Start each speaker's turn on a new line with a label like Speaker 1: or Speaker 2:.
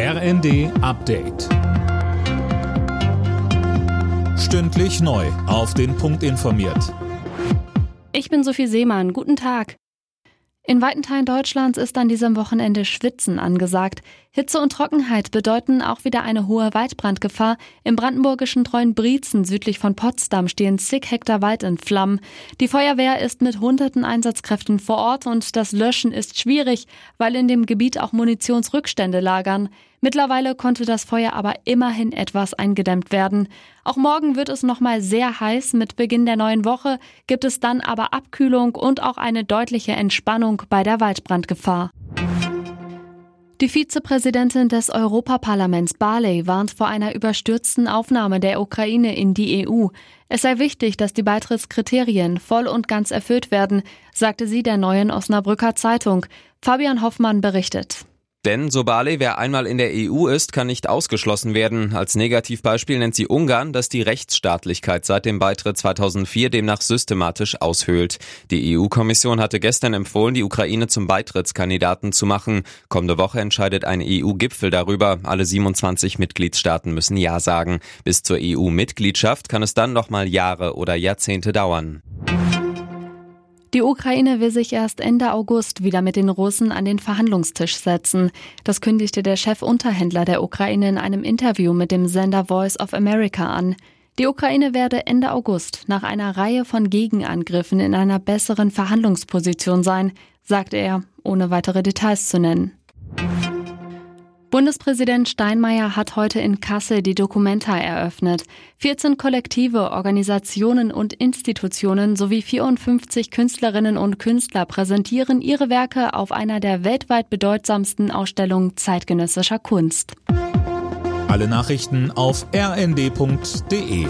Speaker 1: RND Update. Stündlich neu. Auf den Punkt informiert.
Speaker 2: Ich bin Sophie Seemann. Guten Tag. In weiten Teilen Deutschlands ist an diesem Wochenende Schwitzen angesagt. Hitze und Trockenheit bedeuten auch wieder eine hohe Waldbrandgefahr. Im brandenburgischen Treuenbrietzen südlich von Potsdam stehen zig Hektar Wald in Flammen. Die Feuerwehr ist mit hunderten Einsatzkräften vor Ort und das Löschen ist schwierig, weil in dem Gebiet auch Munitionsrückstände lagern. Mittlerweile konnte das Feuer aber immerhin etwas eingedämmt werden. Auch morgen wird es nochmal sehr heiß. Mit Beginn der neuen Woche gibt es dann aber Abkühlung und auch eine deutliche Entspannung bei der Waldbrandgefahr. Die Vizepräsidentin des Europaparlaments Barley warnt vor einer überstürzten Aufnahme der Ukraine in die EU. Es sei wichtig, dass die Beitrittskriterien voll und ganz erfüllt werden, sagte sie der neuen Osnabrücker Zeitung. Fabian Hoffmann berichtet.
Speaker 3: Denn Sobale, wer einmal in der EU ist, kann nicht ausgeschlossen werden. Als Negativbeispiel nennt sie Ungarn, das die Rechtsstaatlichkeit seit dem Beitritt 2004 demnach systematisch aushöhlt. Die EU-Kommission hatte gestern empfohlen, die Ukraine zum Beitrittskandidaten zu machen. Kommende Woche entscheidet ein EU-Gipfel darüber. Alle 27 Mitgliedstaaten müssen Ja sagen. Bis zur EU-Mitgliedschaft kann es dann noch mal Jahre oder Jahrzehnte dauern.
Speaker 2: Die Ukraine will sich erst Ende August wieder mit den Russen an den Verhandlungstisch setzen. Das kündigte der Chefunterhändler der Ukraine in einem Interview mit dem Sender Voice of America an. Die Ukraine werde Ende August nach einer Reihe von Gegenangriffen in einer besseren Verhandlungsposition sein, sagte er, ohne weitere Details zu nennen. Bundespräsident Steinmeier hat heute in Kassel die Documenta eröffnet. 14 Kollektive, Organisationen und Institutionen sowie 54 Künstlerinnen und Künstler präsentieren ihre Werke auf einer der weltweit bedeutsamsten Ausstellungen zeitgenössischer Kunst.
Speaker 1: Alle Nachrichten auf rnd.de